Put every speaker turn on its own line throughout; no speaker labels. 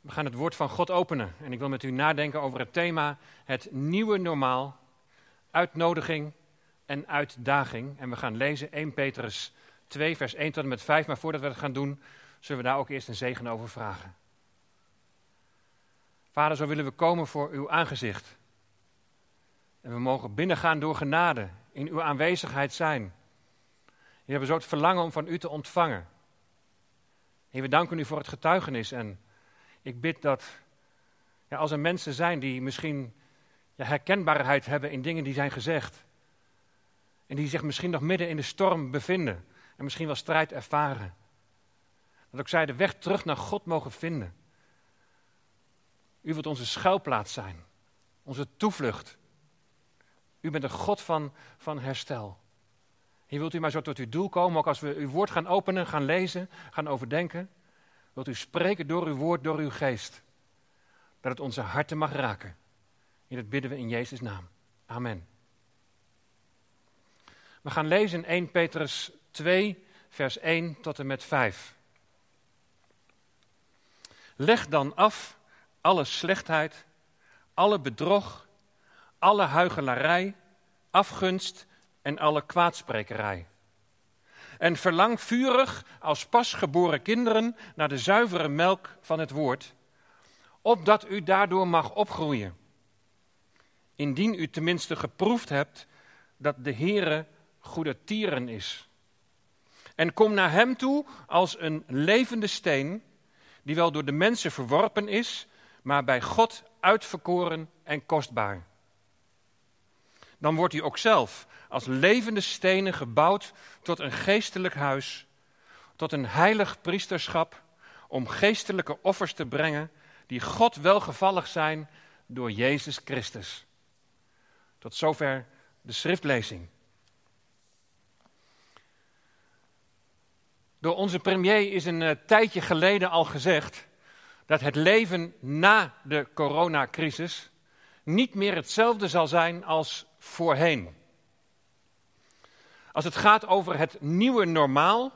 We gaan het woord van God openen en ik wil met u nadenken over het thema het nieuwe normaal, uitnodiging en uitdaging. En we gaan lezen 1 Petrus 2, vers 1 tot en met 5. Maar voordat we dat gaan doen, zullen we daar ook eerst een zegen over vragen. Vader, zo willen we komen voor uw aangezicht. En we mogen binnengaan door genade, in uw aanwezigheid zijn. We hebben zo het verlangen om van u te ontvangen. Heer, we danken u voor het getuigenis en ik bid dat ja, als er mensen zijn die misschien ja, herkenbaarheid hebben in dingen die zijn gezegd. En die zich misschien nog midden in de storm bevinden. En misschien wel strijd ervaren. Dat ook zij de weg terug naar God mogen vinden. U wilt onze schuilplaats zijn. Onze toevlucht. U bent een God van, van herstel. Hier wilt u maar zo tot uw doel komen, ook als we uw woord gaan openen, gaan lezen, gaan overdenken. Wilt u spreken door uw woord, door uw geest. Dat het onze harten mag raken. En dat bidden we in Jezus' naam. Amen. We gaan lezen in 1 Petrus 2, vers 1 tot en met 5. Leg dan af alle slechtheid, alle bedrog, alle huigelarij, afgunst en alle kwaadsprekerij. En verlang vurig als pasgeboren kinderen naar de zuivere melk van het woord, opdat u daardoor mag opgroeien. Indien u tenminste geproefd hebt dat de Heere goede tieren is. En kom naar hem toe als een levende steen, die wel door de mensen verworpen is, maar bij God uitverkoren en kostbaar. Dan wordt u ook zelf als levende stenen gebouwd tot een geestelijk huis, tot een heilig priesterschap, om geestelijke offers te brengen die God welgevallig zijn door Jezus Christus. Tot zover de schriftlezing. Door onze premier is een uh, tijdje geleden al gezegd dat het leven na de coronacrisis niet meer hetzelfde zal zijn als voorheen. Als het gaat over het nieuwe normaal,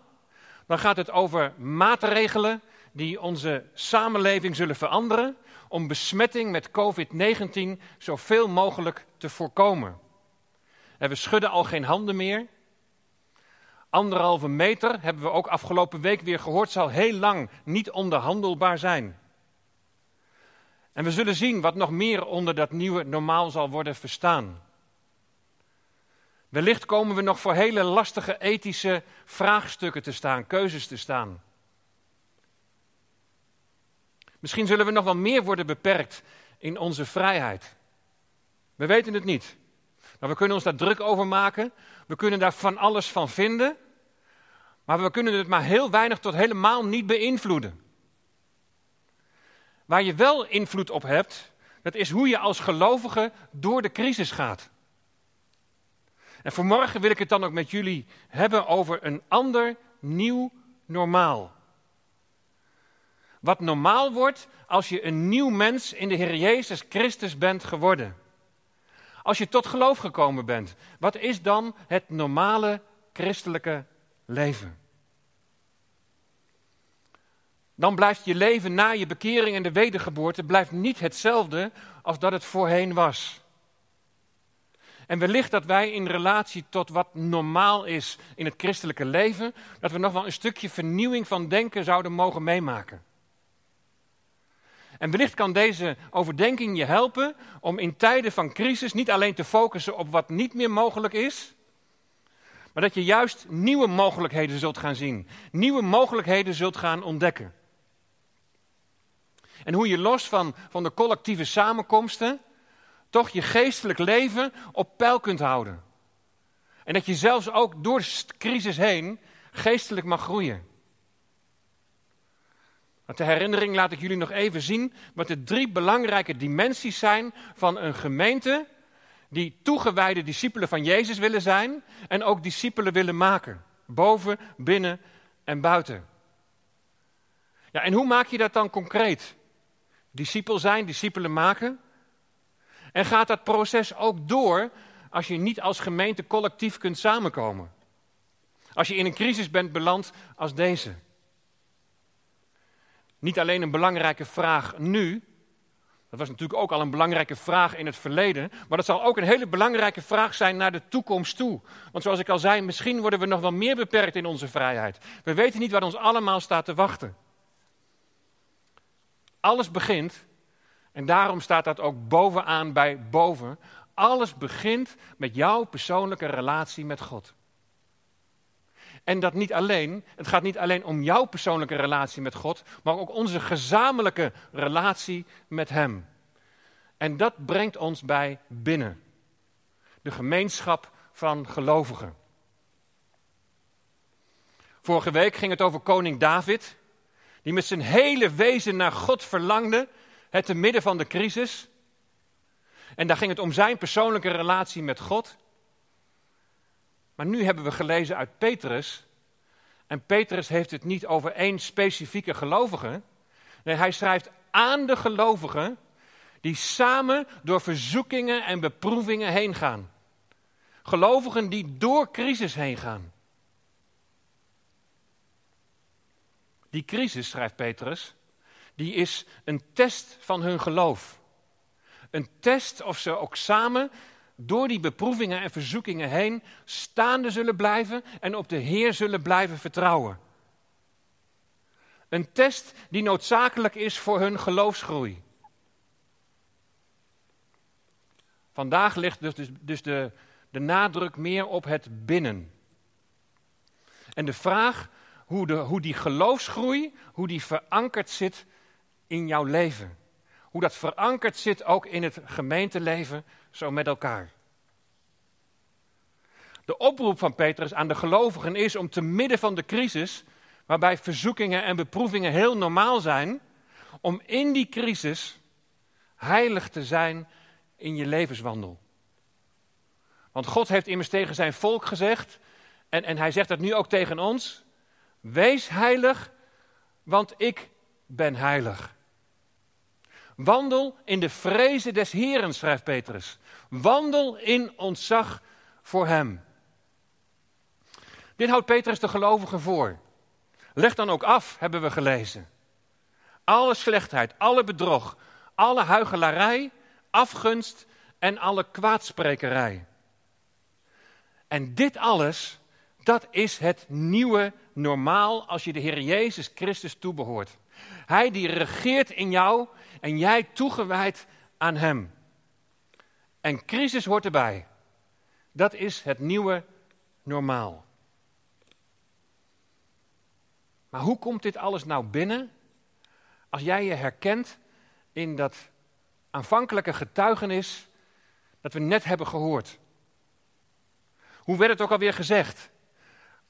dan gaat het over maatregelen die onze samenleving zullen veranderen om besmetting met COVID-19 zoveel mogelijk te voorkomen. En we schudden al geen handen meer. Anderhalve meter hebben we ook afgelopen week weer gehoord, zal heel lang niet onderhandelbaar zijn. En we zullen zien wat nog meer onder dat nieuwe normaal zal worden verstaan. Wellicht komen we nog voor hele lastige ethische vraagstukken te staan, keuzes te staan. Misschien zullen we nog wel meer worden beperkt in onze vrijheid. We weten het niet. Maar we kunnen ons daar druk over maken. We kunnen daar van alles van vinden. Maar we kunnen het maar heel weinig tot helemaal niet beïnvloeden. Waar je wel invloed op hebt, dat is hoe je als gelovige door de crisis gaat. En vanmorgen wil ik het dan ook met jullie hebben over een ander nieuw normaal. Wat normaal wordt als je een nieuw mens in de Heer Jezus Christus bent geworden. Als je tot geloof gekomen bent, wat is dan het normale christelijke leven? Dan blijft je leven na je bekering en de wedergeboorte blijft niet hetzelfde als dat het voorheen was. En wellicht dat wij in relatie tot wat normaal is in het christelijke leven, dat we nog wel een stukje vernieuwing van denken zouden mogen meemaken. En wellicht kan deze overdenking je helpen om in tijden van crisis niet alleen te focussen op wat niet meer mogelijk is, maar dat je juist nieuwe mogelijkheden zult gaan zien, nieuwe mogelijkheden zult gaan ontdekken. En hoe je los van, van de collectieve samenkomsten toch je geestelijk leven op peil kunt houden. En dat je zelfs ook door de crisis heen geestelijk mag groeien. Ter herinnering laat ik jullie nog even zien wat de drie belangrijke dimensies zijn van een gemeente die toegewijde discipelen van Jezus willen zijn en ook discipelen willen maken. Boven, binnen en buiten. Ja, en hoe maak je dat dan concreet? Discipel zijn, discipelen maken. En gaat dat proces ook door als je niet als gemeente collectief kunt samenkomen? Als je in een crisis bent beland als deze. niet alleen een belangrijke vraag nu, dat was natuurlijk ook al een belangrijke vraag in het verleden, maar dat zal ook een hele belangrijke vraag zijn naar de toekomst toe. Want zoals ik al zei, misschien worden we nog wel meer beperkt in onze vrijheid. We weten niet wat ons allemaal staat te wachten. Alles begint, en daarom staat dat ook bovenaan bij boven, alles begint met jouw persoonlijke relatie met God. En dat niet alleen, het gaat niet alleen om jouw persoonlijke relatie met God, maar ook onze gezamenlijke relatie met Hem. En dat brengt ons bij binnen. De gemeenschap van gelovigen. Vorige week ging het over koning David, die met zijn hele wezen naar God verlangde, het te midden van de crisis. En daar ging het om zijn persoonlijke relatie met God. Maar nu hebben we gelezen uit Petrus. En Petrus heeft het niet over één specifieke gelovige. Nee, hij schrijft aan de gelovigen die samen door verzoekingen en beproevingen heen gaan. Gelovigen die door crisis heen gaan. Die crisis, schrijft Petrus, die is een test van hun geloof. Een test of ze ook samen door die beproevingen en verzoekingen heen staande zullen blijven en op de Heer zullen blijven vertrouwen. Een test die noodzakelijk is voor hun geloofsgroei. Vandaag ligt dus, dus de, de nadruk meer op het binnen. En de vraag hoe, de, hoe die geloofsgroei, hoe die verankerd zit in jouw leven. Hoe dat verankerd zit ook in het gemeenteleven, zo met elkaar. De oproep van Petrus aan de gelovigen is om te midden van de crisis, waarbij verzoekingen en beproevingen heel normaal zijn, om in die crisis heilig te zijn in je levenswandel. Want God heeft immers tegen zijn volk gezegd, en, en hij zegt dat nu ook tegen ons, wees heilig, want ik ben heilig. Wandel in de vrezen des Heren, schrijft Petrus. Wandel in ontzag voor Hem. Dit houdt Petrus de gelovigen voor. Leg dan ook af, hebben we gelezen. Alle slechtheid, alle bedrog, alle huichelarij, afgunst en alle kwaadsprekerij. En dit alles, dat is het nieuwe normaal als je de Heer Jezus Christus toebehoort. Hij die regeert in jou en jij toegewijd aan Hem. En crisis hoort erbij. Dat is het nieuwe normaal. Maar hoe komt dit alles nou binnen? Als jij je herkent in dat aanvankelijke getuigenis dat we net hebben gehoord. Hoe werd het ook alweer gezegd?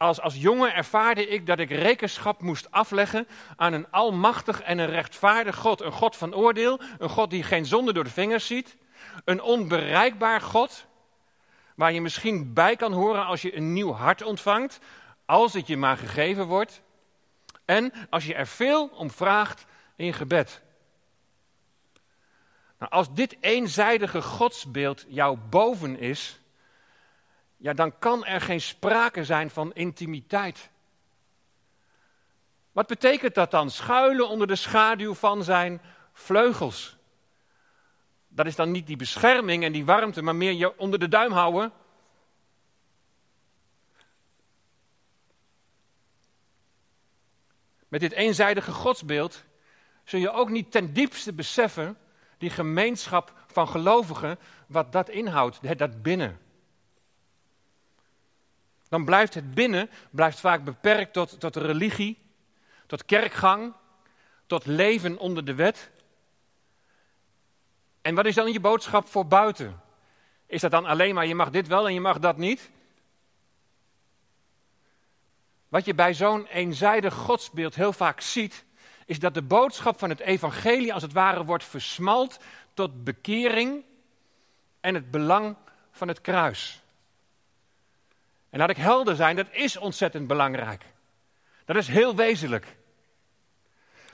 Als, als jongen ervaarde ik dat ik rekenschap moest afleggen aan een almachtig en een rechtvaardig God. Een God van oordeel, een God die geen zonde door de vingers ziet. Een onbereikbaar God, waar je misschien bij kan horen als je een nieuw hart ontvangt, als het je maar gegeven wordt. En als je er veel om vraagt in gebed. Nou, als dit eenzijdige godsbeeld jou boven is, ja, dan kan er geen sprake zijn van intimiteit. Wat betekent dat dan? Schuilen onder de schaduw van zijn vleugels. Dat is dan niet die bescherming en die warmte, maar meer je onder de duim houden. Met dit eenzijdige godsbeeld zul je ook niet ten diepste beseffen, die gemeenschap van gelovigen, wat dat inhoudt, dat binnen. Dan blijft het binnen blijft vaak beperkt tot, tot religie, tot kerkgang, tot leven onder de wet. En wat is dan je boodschap voor buiten? Is dat dan alleen maar je mag dit wel en je mag dat niet? Wat je bij zo'n eenzijdig godsbeeld heel vaak ziet, is dat de boodschap van het evangelie als het ware wordt versmalt tot bekering en het belang van het kruis. En laat ik helder zijn, dat is ontzettend belangrijk. Dat is heel wezenlijk.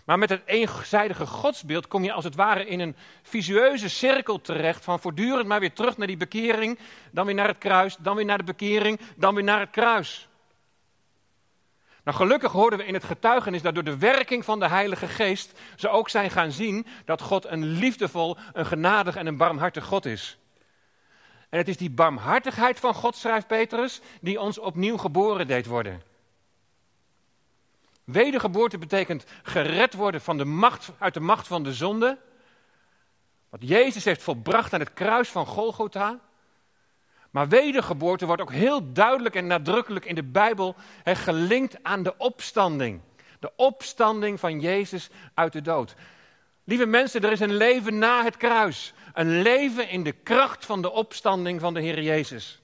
Maar met het eenzijdige godsbeeld kom je als het ware in een visueuze cirkel terecht van voortdurend maar weer terug naar die bekering, dan weer naar het kruis, dan weer naar de bekering, dan weer naar het kruis. Nou, gelukkig hoorden we in het getuigenis dat door de werking van de Heilige Geest ze ook zijn gaan zien dat God een liefdevol, een genadig en een barmhartig God is. En het is die barmhartigheid van God, schrijft Petrus, die ons opnieuw geboren deed worden. Wedergeboorte betekent gered worden van de macht, uit de macht van de zonde. Wat Jezus heeft volbracht aan het kruis van Golgotha. Maar wedergeboorte wordt ook heel duidelijk en nadrukkelijk in de Bijbel gelinkt aan de opstanding. De opstanding van Jezus uit de dood. Lieve mensen, er is een leven na het kruis. Een leven in de kracht van de opstanding van de Heer Jezus.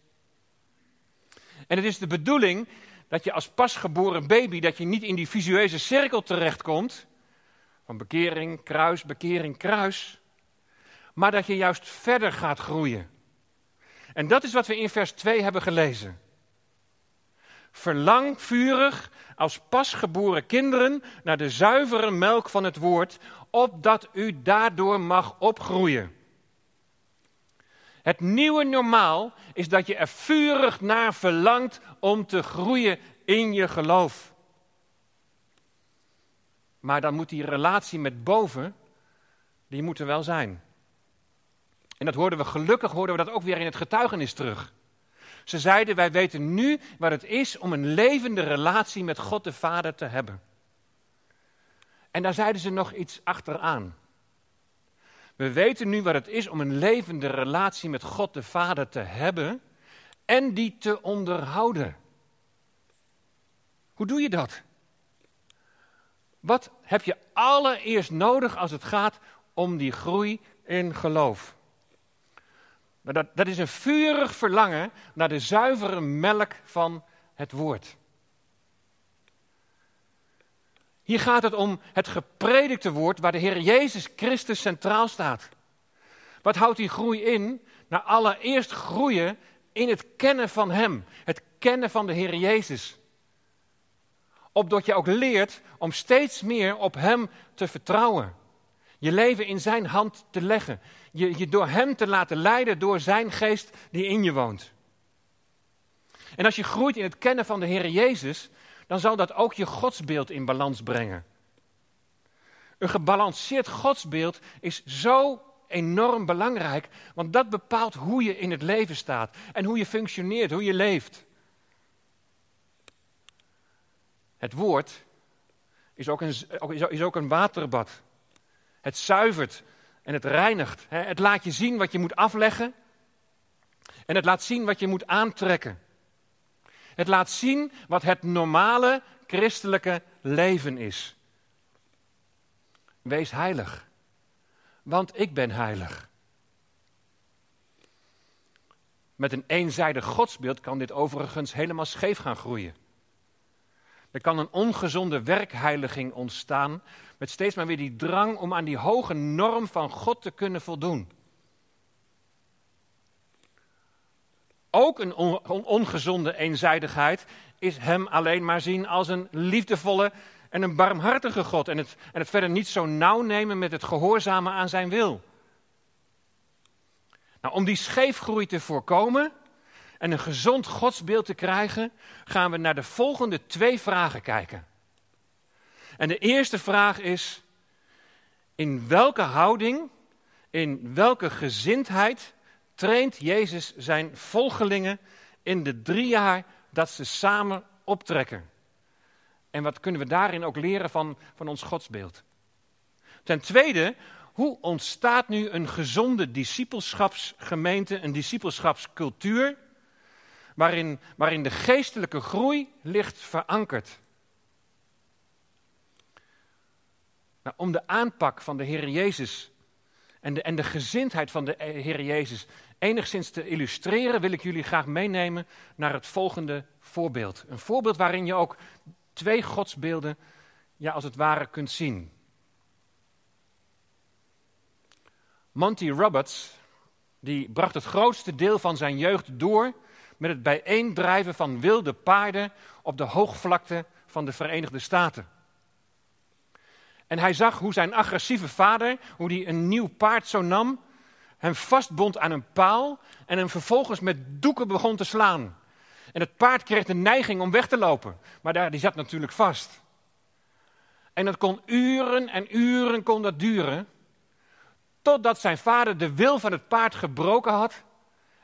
En het is de bedoeling dat je als pasgeboren baby, dat je niet in die visueuze cirkel terechtkomt. Van bekering, kruis, bekering, kruis. Maar dat je juist verder gaat groeien. En dat is wat we in vers 2 hebben gelezen. Verlang vurig als pasgeboren kinderen naar de zuivere melk van het woord, opdat u daardoor mag opgroeien. Het nieuwe normaal is dat je er vurig naar verlangt om te groeien in je geloof. Maar dan moet die relatie met boven, die moet er wel zijn. En dat hoorden we gelukkig, hoorden we dat ook weer in het getuigenis terug. Ze zeiden, wij weten nu wat het is om een levende relatie met God de Vader te hebben. En daar zeiden ze nog iets achteraan. We weten nu wat het is om een levende relatie met God de Vader te hebben en die te onderhouden. Hoe doe je dat? Wat heb je allereerst nodig als het gaat om die groei in geloof? Maar dat, dat is een vurig verlangen naar de zuivere melk van het woord. Hier gaat het om het gepredikte woord waar de Heer Jezus Christus centraal staat. Wat houdt die groei in? Nou, allereerst groeien in het kennen van Hem, het kennen van de Heer Jezus. Opdat je ook leert om steeds meer op Hem te vertrouwen. Je leven in Zijn hand te leggen. Je, je door Hem te laten leiden door Zijn geest die in je woont. En als je groeit in het kennen van de Heer Jezus, dan zal dat ook je godsbeeld in balans brengen. Een gebalanceerd godsbeeld is zo enorm belangrijk, want dat bepaalt hoe je in het leven staat en hoe je functioneert, hoe je leeft. Het woord is ook een, is ook een waterbad. Het zuivert en het reinigt. Het laat je zien wat je moet afleggen en het laat zien wat je moet aantrekken. Het laat zien wat het normale christelijke leven is. Wees heilig, want ik ben heilig. Met een eenzijdig godsbeeld kan dit overigens helemaal scheef gaan groeien. Er kan een ongezonde werkheiliging ontstaan, met steeds maar weer die drang om aan die hoge norm van God te kunnen voldoen. Ook een ongezonde eenzijdigheid is Hem alleen maar zien als een liefdevolle en een barmhartige God. En het, en het verder niet zo nauw nemen met het gehoorzamen aan Zijn wil. Nou, om die scheefgroei te voorkomen en een gezond godsbeeld te krijgen, gaan we naar de volgende twee vragen kijken. En de eerste vraag is: in welke houding, in welke gezindheid traint Jezus zijn volgelingen in de drie jaar dat ze samen optrekken. En wat kunnen we daarin ook leren van, van ons godsbeeld? Ten tweede, hoe ontstaat nu een gezonde discipelschapsgemeente, een discipelschapscultuur, waarin, waarin de geestelijke groei ligt verankerd? Nou, om de aanpak van de Heer Jezus en de, en de gezindheid van de Heer Jezus enigszins te illustreren, wil ik jullie graag meenemen naar het volgende voorbeeld. Een voorbeeld waarin je ook twee godsbeelden, ja, als het ware, kunt zien. Monty Roberts, die bracht het grootste deel van zijn jeugd door met het bijeendrijven van wilde paarden op de hoogvlakte van de Verenigde Staten. En hij zag hoe zijn agressieve vader, hoe hij een nieuw paard zo nam, hem vastbond aan een paal en hem vervolgens met doeken begon te slaan. En het paard kreeg de neiging om weg te lopen, maar daar, die zat natuurlijk vast. En dat kon uren en uren kon dat duren, totdat zijn vader de wil van het paard gebroken had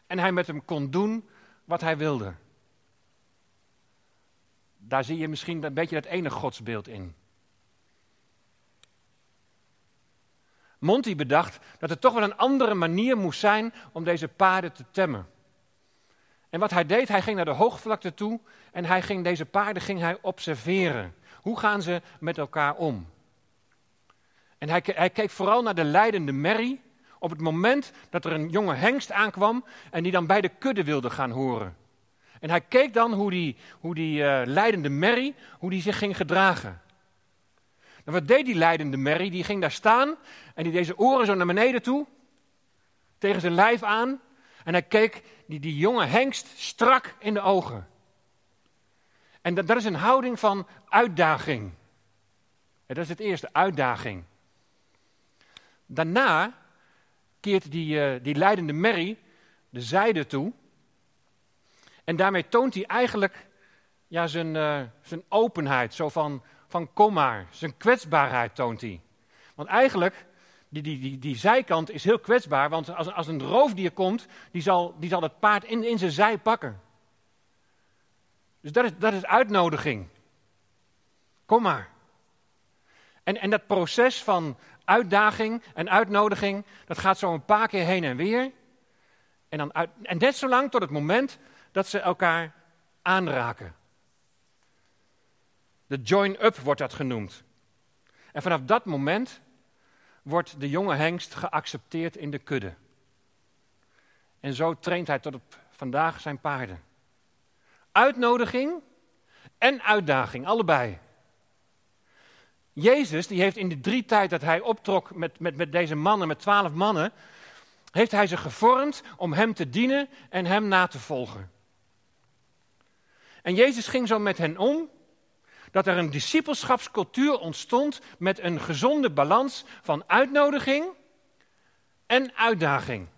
en hij met hem kon doen wat hij wilde. Daar zie je misschien een beetje dat ene godsbeeld in. Monty bedacht dat er toch wel een andere manier moest zijn om deze paarden te temmen. En wat hij deed, hij ging naar de hoogvlakte toe en hij ging deze paarden ging hij observeren. Hoe gaan ze met elkaar om? En hij, hij keek vooral naar de leidende merrie op het moment dat er een jonge hengst aankwam en die dan bij de kudde wilde gaan horen. En hij keek dan hoe die, hoe die uh, leidende merrie, hoe die zich ging gedragen. En wat deed die leidende merrie? Die ging daar staan en die deed zijn oren zo naar beneden toe, tegen zijn lijf aan. En hij keek die, die jonge hengst strak in de ogen. En dat, dat is een houding van uitdaging. En dat is het eerste, uitdaging. Daarna keert die, uh, die leidende merrie de zijde toe. En daarmee toont hij eigenlijk ja, zijn, uh, zijn openheid, zo van, van kom maar. Zijn kwetsbaarheid toont hij. Want eigenlijk, die, die, die, die zijkant is heel kwetsbaar, want als, als een roofdier komt, die zal, die zal het paard in, in zijn zij pakken. Dus dat is, dat is uitnodiging. Kom maar. En, en dat proces van uitdaging en uitnodiging, dat gaat zo een paar keer heen en weer. En, dan en net zo lang tot het moment dat ze elkaar aanraken. De join-up wordt dat genoemd. En vanaf dat moment wordt de jonge hengst geaccepteerd in de kudde. En zo traint hij tot op vandaag zijn paarden. Uitnodiging en uitdaging, allebei. Jezus, die heeft in de drie tijd dat hij optrok met, met, met deze mannen, met twaalf mannen, heeft hij ze gevormd om hem te dienen en hem na te volgen. En Jezus ging zo met hen om dat er een discipelschapscultuur ontstond met een gezonde balans van uitnodiging en uitdaging.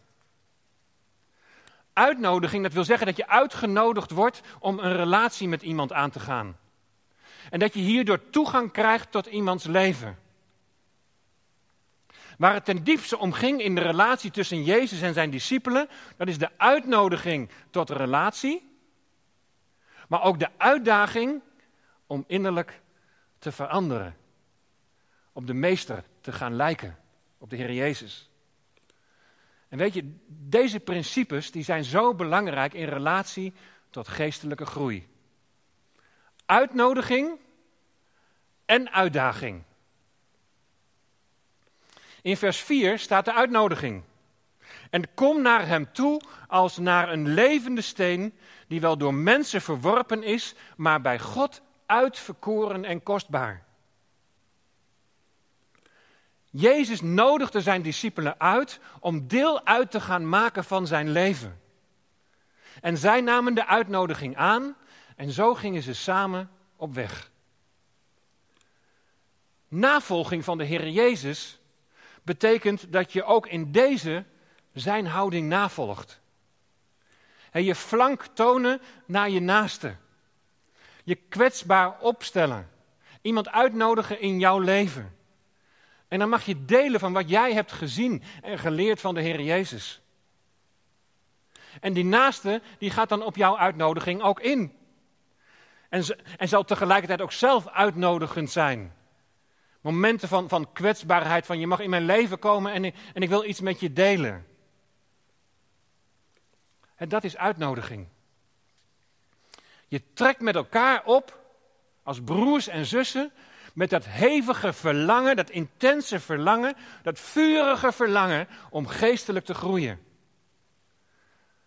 Uitnodiging, dat wil zeggen dat je uitgenodigd wordt om een relatie met iemand aan te gaan. En dat je hierdoor toegang krijgt tot iemands leven. Waar het ten diepste om ging in de relatie tussen Jezus en zijn discipelen, dat is de uitnodiging tot relatie, maar ook de uitdaging om innerlijk te veranderen. Op de meester te gaan lijken, op de Heer Jezus. En weet je, deze principes die zijn zo belangrijk in relatie tot geestelijke groei. Uitnodiging en uitdaging. In vers 4 staat de uitnodiging. En kom naar hem toe als naar een levende steen die wel door mensen verworpen is, maar bij God uitverkoren en kostbaar. Jezus nodigde zijn discipelen uit om deel uit te gaan maken van zijn leven. En zij namen de uitnodiging aan en zo gingen ze samen op weg. Navolging van de Heer Jezus betekent dat je ook in deze zijn houding navolgt. En je flank tonen naar je naaste. Je kwetsbaar opstellen. Iemand uitnodigen in jouw leven. En dan mag je delen van wat jij hebt gezien en geleerd van de Heer Jezus. En die naaste, die gaat dan op jouw uitnodiging ook in. En, en zal tegelijkertijd ook zelf uitnodigend zijn. Momenten van, van kwetsbaarheid, van je mag in mijn leven komen en, en ik wil iets met je delen. En dat is uitnodiging. Je trekt met elkaar op als broers en zussen met dat hevige verlangen, dat intense verlangen, dat vurige verlangen om geestelijk te groeien.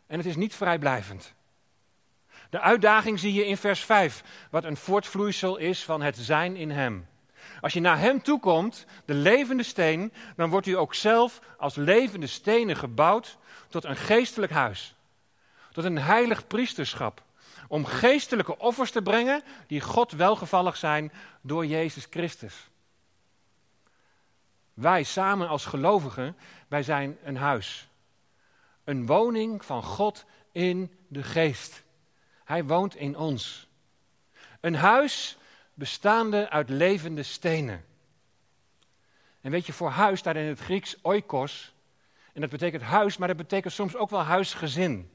En het is niet vrijblijvend. De uitdaging zie je in vers 5, wat een voortvloeisel is van het zijn in Hem. Als je naar Hem toekomt, de levende steen, dan wordt u ook zelf als levende stenen gebouwd tot een geestelijk huis, tot een heilig priesterschap, om geestelijke offers te brengen die God welgevallig zijn door Jezus Christus. Wij samen als gelovigen, wij zijn een huis. Een woning van God in de geest. Hij woont in ons. Een huis bestaande uit levende stenen. En weet je, voor huis staat in het Grieks oikos. En dat betekent huis, maar dat betekent soms ook wel huisgezin.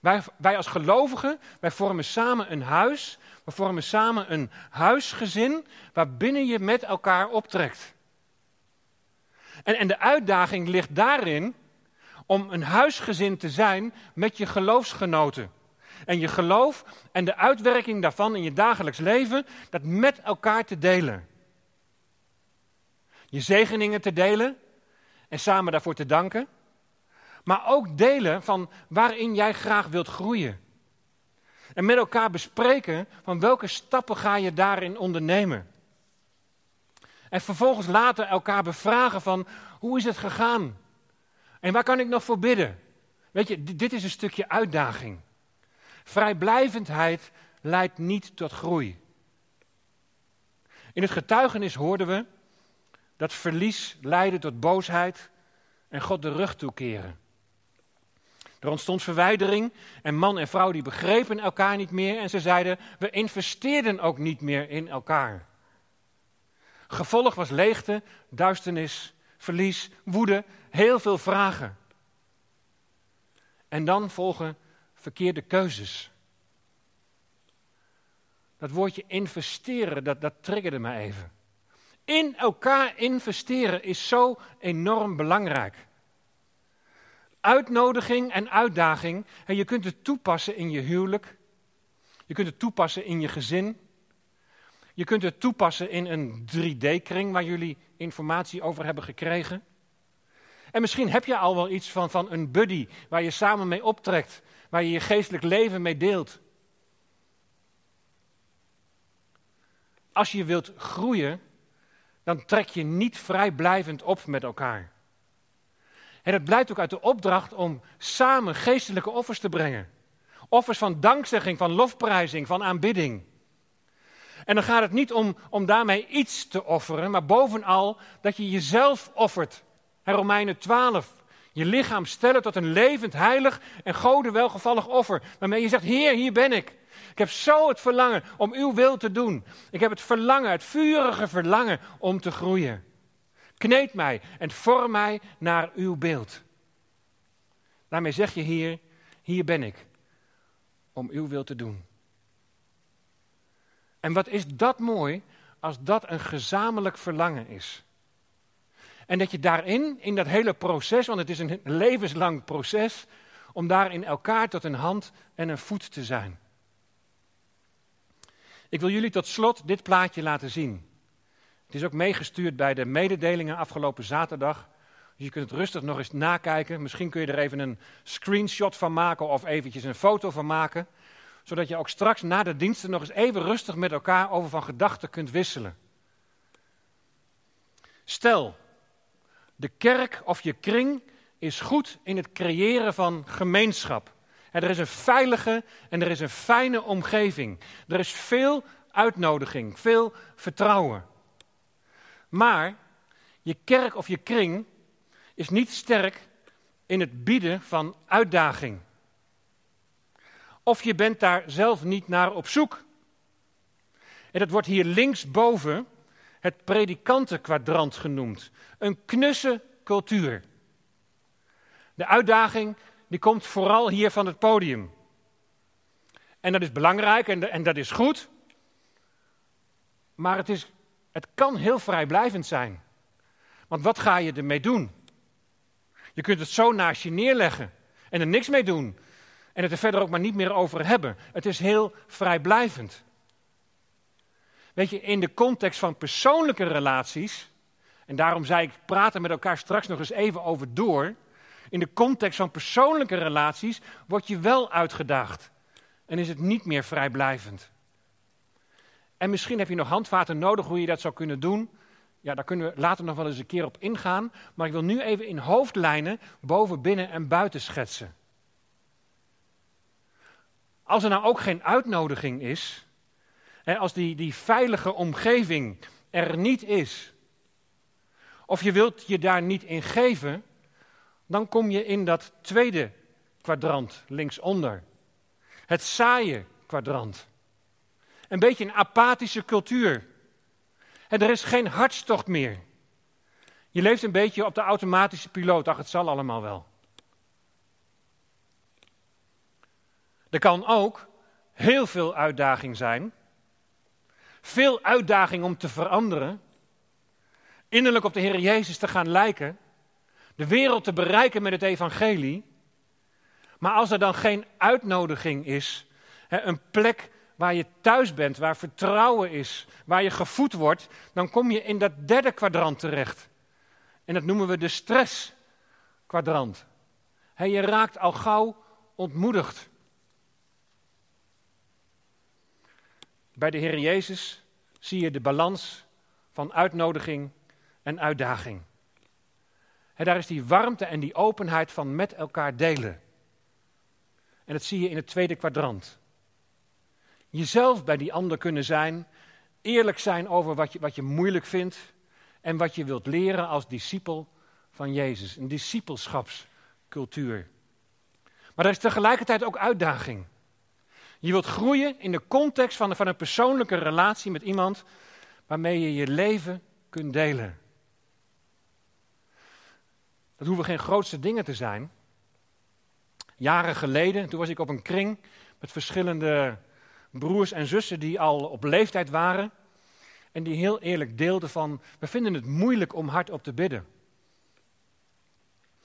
Wij, wij als gelovigen, wij vormen samen een huis. We vormen samen een huisgezin waarbinnen je met elkaar optrekt. En, en de uitdaging ligt daarin om een huisgezin te zijn met je geloofsgenoten. En je geloof en de uitwerking daarvan in je dagelijks leven, dat met elkaar te delen. Je zegeningen te delen en samen daarvoor te danken. Maar ook delen van waarin jij graag wilt groeien. En met elkaar bespreken van welke stappen ga je daarin ondernemen. En vervolgens later elkaar bevragen van hoe is het gegaan? En waar kan ik nog voor bidden? Weet je, dit is een stukje uitdaging. Vrijblijvendheid leidt niet tot groei. In het getuigenis hoorden we dat verlies leidde tot boosheid en God de rug toekeren. Er ontstond verwijdering en man en vrouw die begrepen elkaar niet meer en ze zeiden, we investeerden ook niet meer in elkaar. Gevolg was leegte, duisternis, verlies, woede, heel veel vragen. En dan volgen verkeerde keuzes. Dat woordje investeren, dat, dat triggerde me even. In elkaar investeren is zo enorm belangrijk. Uitnodiging en uitdaging, en je kunt het toepassen in je huwelijk. Je kunt het toepassen in je gezin. Je kunt het toepassen in een 3D-kring waar jullie informatie over hebben gekregen. En misschien heb je al wel iets van, van een buddy waar je samen mee optrekt, waar je je geestelijk leven mee deelt. Als je wilt groeien, dan trek je niet vrijblijvend op met elkaar. En het blijkt ook uit de opdracht om samen geestelijke offers te brengen. Offers van dankzegging, van lofprijzing, van aanbidding. En dan gaat het niet om, om daarmee iets te offeren, maar bovenal dat je jezelf offert. En Romeinen 12. Je lichaam stellen tot een levend, heilig en gode welgevallig offer. Waarmee je zegt, Heer, hier ben ik. Ik heb zo het verlangen om uw wil te doen. Ik heb het verlangen, het vurige verlangen om te groeien. Kneed mij en vorm mij naar uw beeld. Daarmee zeg je hier, hier ben ik om uw wil te doen. En wat is dat mooi als dat een gezamenlijk verlangen is. En dat je daarin, in dat hele proces, want het is een levenslang proces, om daar in elkaar tot een hand en een voet te zijn. Ik wil jullie tot slot dit plaatje laten zien. Het is ook meegestuurd bij de mededelingen afgelopen zaterdag. Dus je kunt het rustig nog eens nakijken. Misschien kun je er even een screenshot van maken of eventjes een foto van maken. Zodat je ook straks na de diensten nog eens even rustig met elkaar over van gedachten kunt wisselen. Stel, de kerk of je kring is goed in het creëren van gemeenschap. En er is een veilige en er is een fijne omgeving. Er is veel uitnodiging, veel vertrouwen. Maar je kerk of je kring is niet sterk in het bieden van uitdaging. Of je bent daar zelf niet naar op zoek. En dat wordt hier linksboven het predikantenkwadrant genoemd. Een knusse cultuur. De uitdaging die komt vooral hier van het podium. En dat is belangrijk en, en dat is goed. Maar het, is, het kan heel vrijblijvend zijn. Want wat ga je ermee doen? Je kunt het zo naast je neerleggen en er niks mee doen. En het er verder ook maar niet meer over hebben. Het is heel vrijblijvend. Weet je, in de context van persoonlijke relaties, en daarom zei ik, praten met elkaar straks nog eens even over door. In de context van persoonlijke relaties word je wel uitgedaagd. En is het niet meer vrijblijvend. En misschien heb je nog handvaten nodig hoe je dat zou kunnen doen. Ja, daar kunnen we later nog wel eens een keer op ingaan. Maar ik wil nu even in hoofdlijnen boven, binnen en buiten schetsen. Als er nou ook geen uitnodiging is, als die, die veilige omgeving er niet is, of je wilt je daar niet in geven, dan kom je in dat tweede kwadrant linksonder. Het saaie kwadrant. Een beetje een apathische cultuur. En er is geen hartstocht meer. Je leeft een beetje op de automatische piloot. Ach, het zal allemaal wel. Er kan ook heel veel uitdaging zijn. Veel uitdaging om te veranderen. Innerlijk op de Heer Jezus te gaan lijken. De wereld te bereiken met het evangelie. Maar als er dan geen uitnodiging is, een plek waar je thuis bent, waar vertrouwen is, waar je gevoed wordt, dan kom je in dat derde kwadrant terecht. En dat noemen we de stresskwadrant. je raakt al gauw ontmoedigd. Bij de Heer Jezus zie je de balans van uitnodiging en uitdaging. daar is die warmte en die openheid van met elkaar delen. En dat zie je in het tweede kwadrant. Jezelf bij die ander kunnen zijn, eerlijk zijn over wat je, wat je moeilijk vindt en wat je wilt leren als discipel van Jezus. Een discipelschapscultuur. Maar er is tegelijkertijd ook uitdaging. Je wilt groeien in de context van, van een persoonlijke relatie met iemand waarmee je je leven kunt delen. Dat hoeven geen grootste dingen te zijn. Jaren geleden, toen was ik op een kring met verschillende broers en zussen die al op leeftijd waren. En die heel eerlijk deelden van, we vinden het moeilijk om hardop te bidden.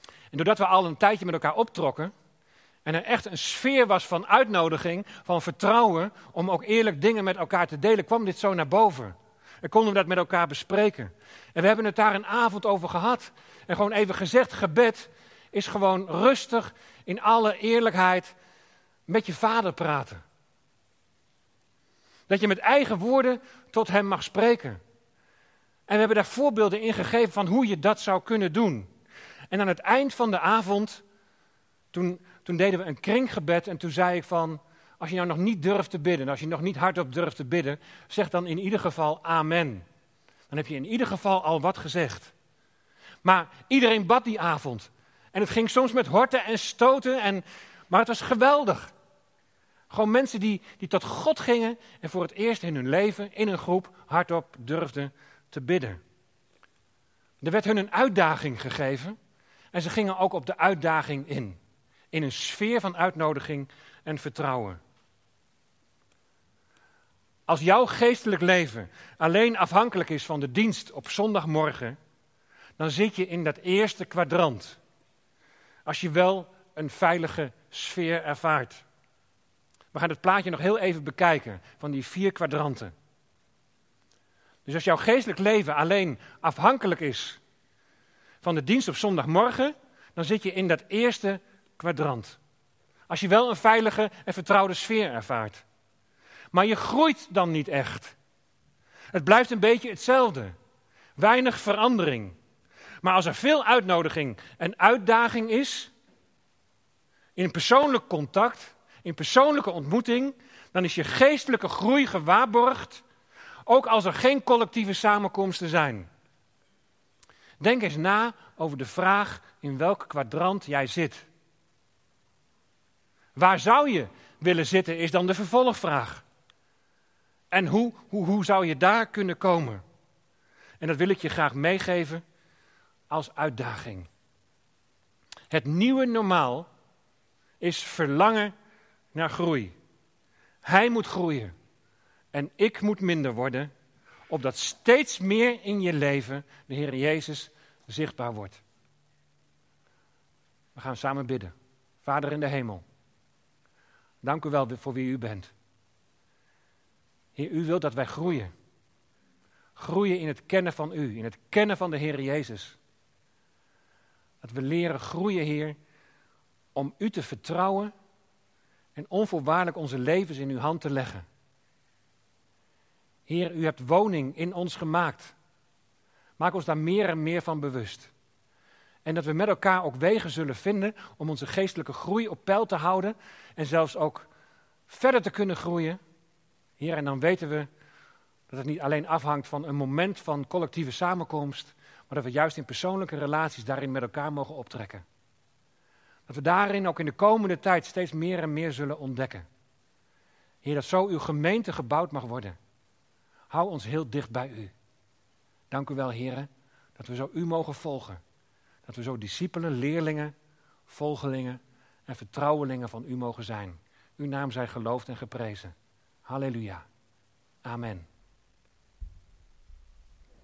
En doordat we al een tijdje met elkaar optrokken, en er echt een sfeer was van uitnodiging, van vertrouwen, om ook eerlijk dingen met elkaar te delen, kwam dit zo naar boven. En konden we dat met elkaar bespreken. En we hebben het daar een avond over gehad. En gewoon even gezegd, gebed is gewoon rustig, in alle eerlijkheid, met je vader praten. Dat je met eigen woorden tot hem mag spreken. En we hebben daar voorbeelden in gegeven van hoe je dat zou kunnen doen. En aan het eind van de avond, toen, toen deden we een kringgebed en toen zei ik van, als je nou nog niet durft te bidden, als je nog niet hardop durft te bidden, zeg dan in ieder geval amen. Dan heb je in ieder geval al wat gezegd. Maar iedereen bad die avond. En het ging soms met horten en stoten, en, maar het was geweldig. Gewoon mensen die, die tot God gingen en voor het eerst in hun leven, in een groep, hardop durfden te bidden. Er werd hun een uitdaging gegeven en ze gingen ook op de uitdaging in. In een sfeer van uitnodiging en vertrouwen. Als jouw geestelijk leven alleen afhankelijk is van de dienst op zondagmorgen, dan zit je in dat eerste kwadrant. Als je wel een veilige sfeer ervaart. We gaan het plaatje nog heel even bekijken van die vier kwadranten. Dus als jouw geestelijk leven alleen afhankelijk is van de dienst op zondagmorgen, dan zit je in dat eerste kwadrant. Als je wel een veilige en vertrouwde sfeer ervaart. Maar je groeit dan niet echt. Het blijft een beetje hetzelfde. Weinig verandering. Maar als er veel uitnodiging en uitdaging is, in persoonlijk contact, in persoonlijke ontmoeting, dan is je geestelijke groei gewaarborgd, ook als er geen collectieve samenkomsten zijn. Denk eens na over de vraag in welk kwadrant jij zit. Waar zou je willen zitten, is dan de vervolgvraag. En hoe, hoe, hoe zou je daar kunnen komen? En dat wil ik je graag meegeven als uitdaging. Het nieuwe normaal is verlangen naar groei. Hij moet groeien en ik moet minder worden, opdat steeds meer in je leven de Heer Jezus zichtbaar wordt. We gaan samen bidden. Vader in de hemel, dank u wel voor wie u bent. Heer, u wilt dat wij groeien. Groeien in het kennen van u, in het kennen van de Heer Jezus. Dat we leren groeien, Heer, om u te vertrouwen en onvoorwaardelijk onze levens in uw hand te leggen. Heer, u hebt woning in ons gemaakt. Maak ons daar meer en meer van bewust. En dat we met elkaar ook wegen zullen vinden om onze geestelijke groei op peil te houden en zelfs ook verder te kunnen groeien. Heer, en dan weten we dat het niet alleen afhangt van een moment van collectieve samenkomst, maar dat we juist in persoonlijke relaties daarin met elkaar mogen optrekken. Dat we daarin ook in de komende tijd steeds meer en meer zullen ontdekken. Heer, dat zo uw gemeente gebouwd mag worden. Hou ons heel dicht bij u. Dank u wel, heren, dat we zo u mogen volgen. Dat we zo discipelen, leerlingen, volgelingen en vertrouwelingen van u mogen zijn. Uw naam zij geloofd en geprezen. Halleluja. Amen.